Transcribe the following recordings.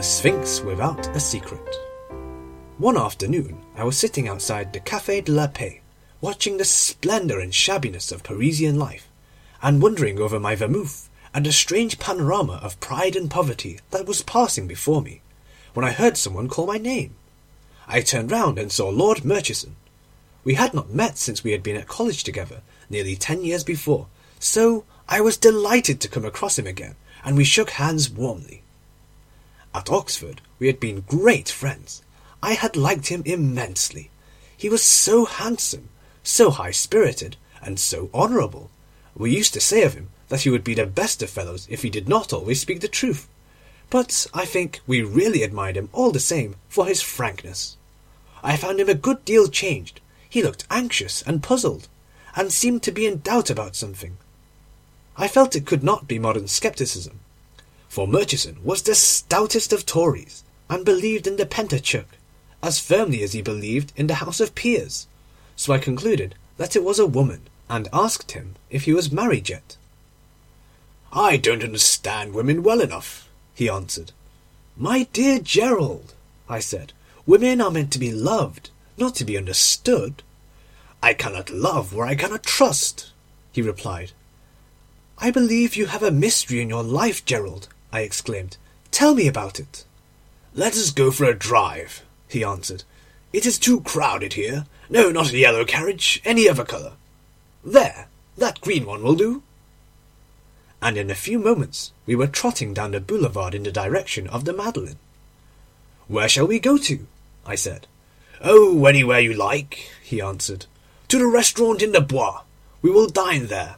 The Sphinx Without a Secret. One afternoon I was sitting outside the Café de la Paix, watching the splendour and shabbiness of Parisian life, and wondering over my vermouth and the strange panorama of pride and poverty that was passing before me, when I heard some one call my name. I turned round and saw Lord Murchison. We had not met since we had been at college together nearly ten years before, so I was delighted to come across him again, and we shook hands warmly. At Oxford we had been great friends. I had liked him immensely. He was so handsome, so high spirited, and so honourable. We used to say of him that he would be the best of fellows if he did not always speak the truth. But I think we really admired him all the same for his frankness. I found him a good deal changed. He looked anxious and puzzled, and seemed to be in doubt about something. I felt it could not be modern scepticism, for Murchison was the stoutest of Tories, and believed in the Pentateuch as firmly as he believed in the House of Peers. So I concluded that it was a woman, and asked him if he was married yet. I don't understand women well enough, he answered. My dear Gerald, I said, women are meant to be loved, not to be understood. I cannot love where I cannot trust, he replied. I believe you have a mystery in your life, Gerald, I exclaimed. Tell me about it. Let us go for a drive, he answered. It is too crowded here. No, not a yellow carriage, any other colour. There, that green one will do. And in a few moments we were trotting down the boulevard in the direction of the Madeleine. Where shall we go to? I said. Oh, anywhere you like, he answered. To the restaurant in the Bois. We will dine there,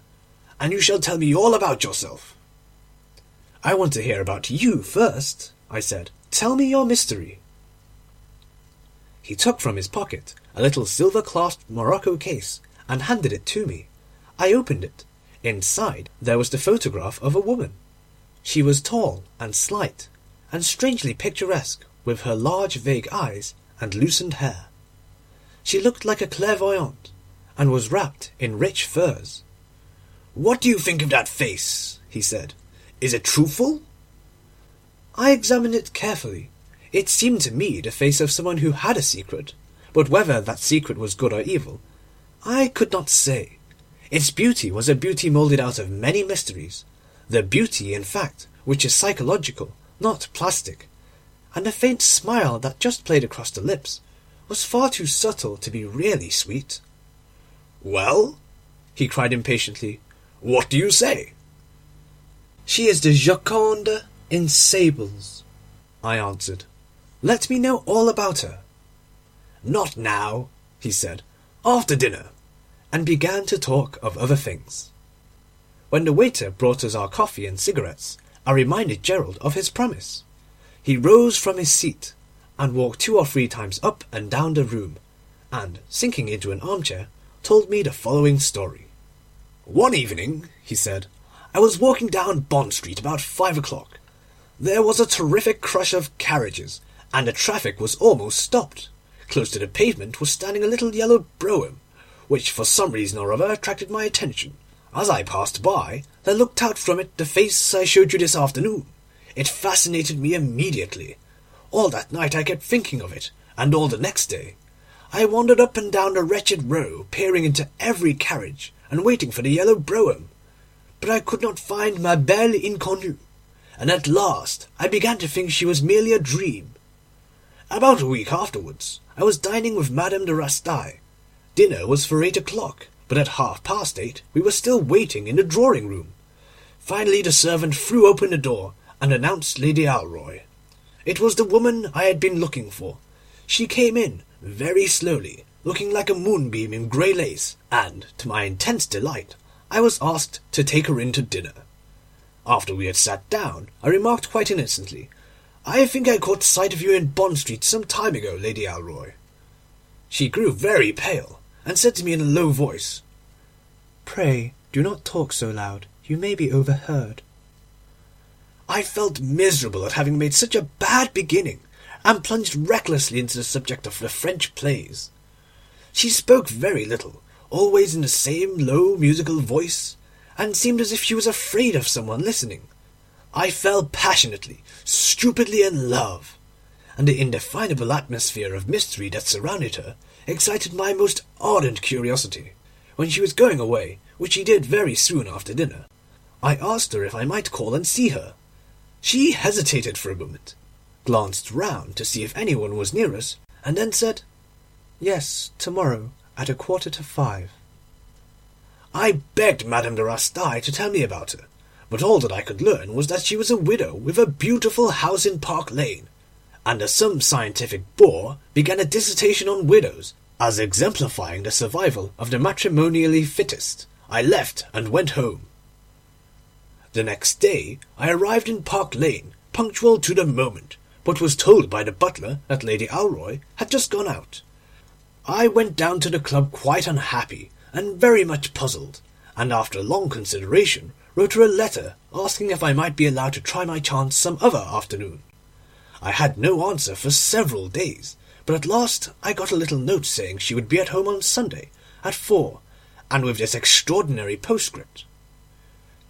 and you shall tell me all about yourself. I want to hear about you first, I said. Tell me your mystery. He took from his pocket a little silver clasped morocco case and handed it to me. I opened it. Inside there was the photograph of a woman. She was tall and slight, and strangely picturesque with her large vague eyes and loosened hair. She looked like a clairvoyante, and was wrapped in rich furs. What do you think of that face? he said. Is it truthful? I examined it carefully. It seemed to me the face of someone who had a secret, but whether that secret was good or evil, I could not say. Its beauty was a beauty moulded out of many mysteries, the beauty, in fact, which is psychological, not plastic, and the faint smile that just played across the lips was far too subtle to be really sweet. Well, he cried impatiently, what do you say? She is the Joconde in sables, I answered. Let me know all about her. Not now, he said. After dinner, and began to talk of other things. When the waiter brought us our coffee and cigarettes, I reminded Gerald of his promise. He rose from his seat, and walked two or three times up and down the room, and, sinking into an armchair, told me the following story. One evening, he said, I was walking down Bond Street about five o'clock. There was a terrific crush of carriages, and the traffic was almost stopped. Close to the pavement was standing a little yellow brougham, which for some reason or other attracted my attention. As I passed by, there looked out from it the face I showed you this afternoon. It fascinated me immediately. All that night I kept thinking of it, and all the next day. I wandered up and down the wretched row, peering into every carriage, and waiting for the yellow brougham. But I could not find ma belle inconnue, and at last I began to think she was merely a dream. About a week afterwards, I was dining with Madame de Rastail. Dinner was for eight o'clock, but at half past eight we were still waiting in the drawing room. Finally the servant threw open the door and announced Lady Alroy. It was the woman I had been looking for. She came in very slowly, looking like a moonbeam in grey lace, and, to my intense delight, I was asked to take her in to dinner. After we had sat down, I remarked quite innocently, I think I caught sight of you in Bond Street some time ago, Lady Alroy. She grew very pale, and said to me in a low voice, Pray do not talk so loud. You may be overheard. I felt miserable at having made such a bad beginning, and plunged recklessly into the subject of the French plays. She spoke very little, always in the same low musical voice, and seemed as if she was afraid of someone listening. I fell passionately, stupidly in love, and the indefinable atmosphere of mystery that surrounded her excited my most ardent curiosity. When she was going away, which she did very soon after dinner, I asked her if I might call and see her. She hesitated for a moment, glanced round to see if anyone was near us, and then said, Yes, tomorrow, at a quarter to five. I begged Madame de Rastail to tell me about her, but all that I could learn was that she was a widow with a beautiful house in Park Lane, and as some scientific bore began a dissertation on widows as exemplifying the survival of the matrimonially fittest, I left and went home. The next day I arrived in Park Lane, punctual to the moment, but was told by the butler that Lady Alroy had just gone out. I went down to the club quite unhappy and very much puzzled, and after long consideration wrote her a letter asking if I might be allowed to try my chance some other afternoon. I had no answer for several days, but at last I got a little note saying she would be at home on Sunday at four, and with this extraordinary postscript: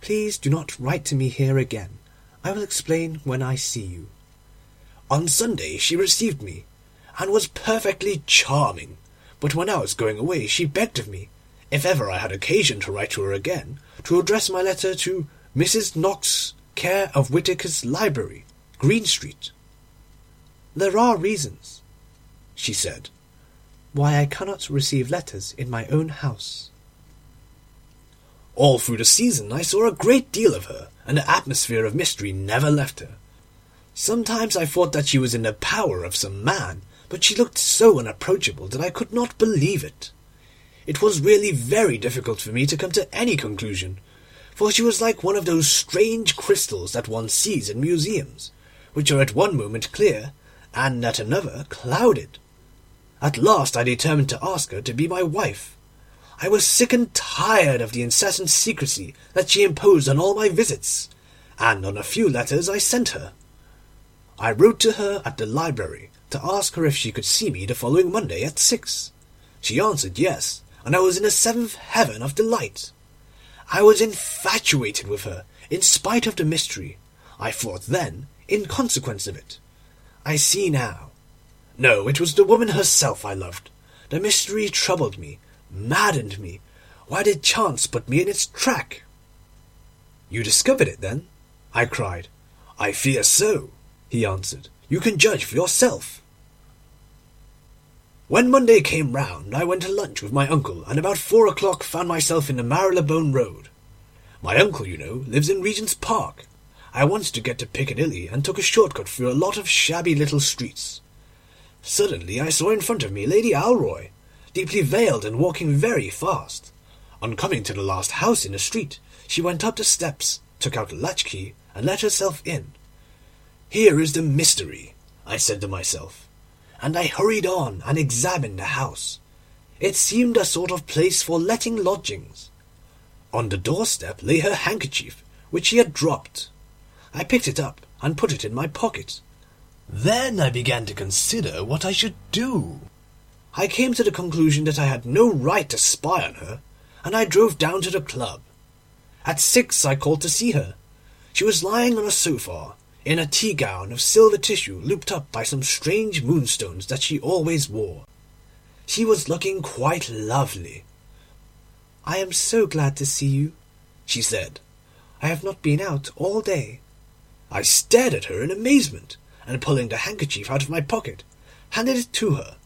"Please do not write to me here again. I will explain when I see you." On Sunday she received me, and was perfectly charming, but when I was going away she begged of me, if ever I had occasion to write to her again, to address my letter to Mrs. Knox, care of Whittaker's Library, Green Street. "There are reasons," she said, "why I cannot receive letters in my own house." All through the season I saw a great deal of her, and the atmosphere of mystery never left her. Sometimes I thought that she was in the power of some man, but she looked so unapproachable that I could not believe it. It was really very difficult for me to come to any conclusion, for she was like one of those strange crystals that one sees in museums, which are at one moment clear and at another clouded. At last I determined to ask her to be my wife. I was sick and tired of the incessant secrecy that she imposed on all my visits, and on a few letters I sent her. I wrote to her at the library to ask her if she could see me the following Monday at six. She answered yes, and I was in the seventh heaven of delight. I was infatuated with her, in spite of the mystery. I thought then, in consequence of it. I see now. No, it was the woman herself I loved. The mystery troubled me, maddened me. Why did chance put me in its track? You discovered it, then? I cried. I fear so, he answered. You can judge for yourself. When Monday came round, I went to lunch with my uncle, and about four o'clock found myself in the Marylebone Road. My uncle, you know, lives in Regent's Park. I wanted to get to Piccadilly, and took a short cut through a lot of shabby little streets. Suddenly I saw in front of me Lady Alroy, deeply veiled and walking very fast. On coming to the last house in the street, she went up the steps, took out a latchkey, and let herself in. Here is the mystery, I said to myself, and I hurried on and examined the house. It seemed a sort of place for letting lodgings. On the doorstep lay her handkerchief, which she had dropped. I picked it up and put it in my pocket. Then I began to consider what I should do. I came to the conclusion that I had no right to spy on her, and I drove down to the club. At six I called to see her. She was lying on a sofa, in a tea gown of silver tissue looped up by some strange moonstones that she always wore. She was looking quite lovely. I am so glad to see you, she said. I have not been out all day. I stared at her in amazement, and pulling the handkerchief out of my pocket, handed it to her.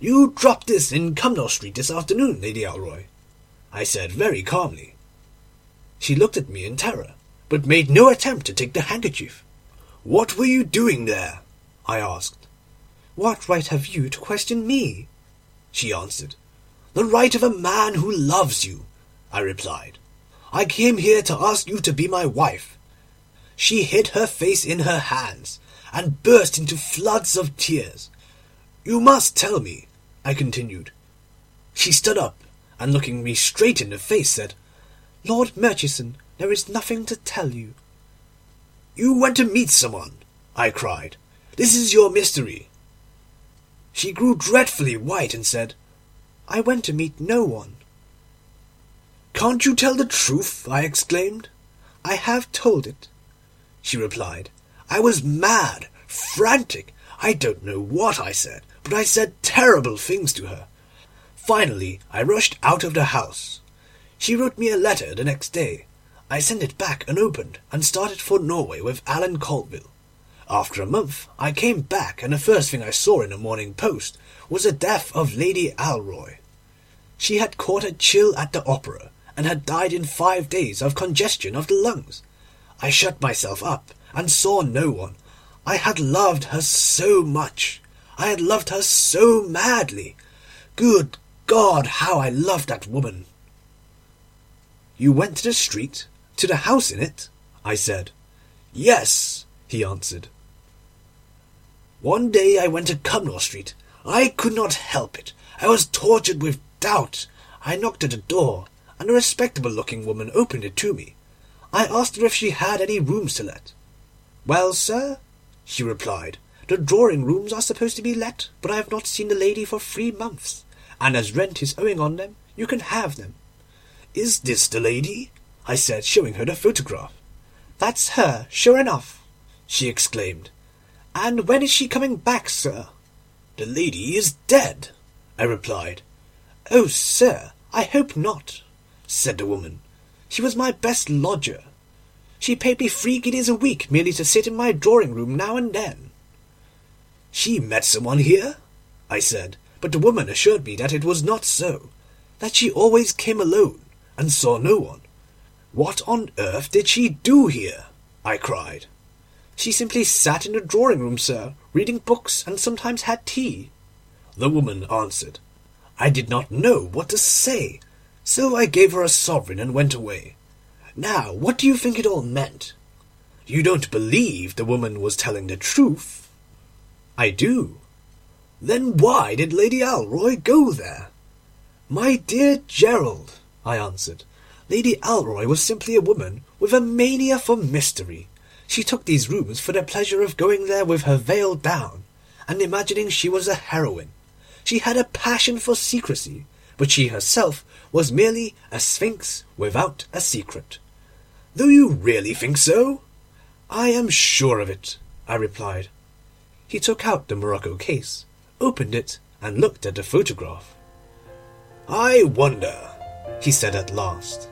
You dropped this in Cumnor Street this afternoon, Lady Alroy, I said very calmly. She looked at me in terror, but made no attempt to take the handkerchief. What were you doing there? I asked. What right have you to question me? she answered. The right of a man who loves you, I replied. I came here to ask you to be my wife. She hid her face in her hands, and burst into floods of tears. You must tell me, I continued. She stood up, and looking me straight in the face, said, Lord Murchison, there is nothing to tell you. You went to meet someone, I cried. This is your mystery. She grew dreadfully white and said, I went to meet no one. Can't you tell the truth? I exclaimed. I have told it. she replied. I was mad, frantic. I don't know what I said, but I said terrible things to her. Finally, I rushed out of the house. She wrote me a letter the next day. I sent it back unopened and started for Norway with Alan Colville. After a month I came back, and the first thing I saw in the Morning Post was the death of Lady Alroy. She had caught a chill at the opera, and had died in five days of congestion of the lungs. I shut myself up, and saw no one. I had loved her so much. I had loved her so madly. Good God, how I loved that woman! You went to the street? To the house in it? I said. Yes, he answered. One day I went to Cumnor Street. I could not help it. I was tortured with doubt. I knocked at a door, and a respectable looking woman opened it to me. I asked her if she had any rooms to let. Well, sir, she replied, the drawing rooms are supposed to be let, but I have not seen the lady for three months, and as rent is owing on them, you can have them. Is this the lady? I said, showing her the photograph. That's her, sure enough, she exclaimed. And when is she coming back, sir? The lady is dead, I replied. Oh, sir, I hope not, said the woman. She was my best lodger. She paid me three guineas a week merely to sit in my drawing room now and then. She met someone here? I said, but the woman assured me that it was not so, that she always came alone, and saw no one. What on earth did she do here? I cried. She simply sat in the drawing room, sir, reading books, and sometimes had tea. The woman answered. I did not know what to say, so I gave her a sovereign and went away. Now, what do you think it all meant? You don't believe the woman was telling the truth? I do. Then why did Lady Alroy go there? My dear Gerald, I answered, Lady Alroy was simply a woman with a mania for mystery. She took these rooms for the pleasure of going there with her veil down, and imagining she was a heroine. She had a passion for secrecy, but she herself was merely a sphinx without a secret. Do you really think so? I am sure of it, I replied. He took out the morocco case, opened it, and looked at the photograph. I wonder, he said at last.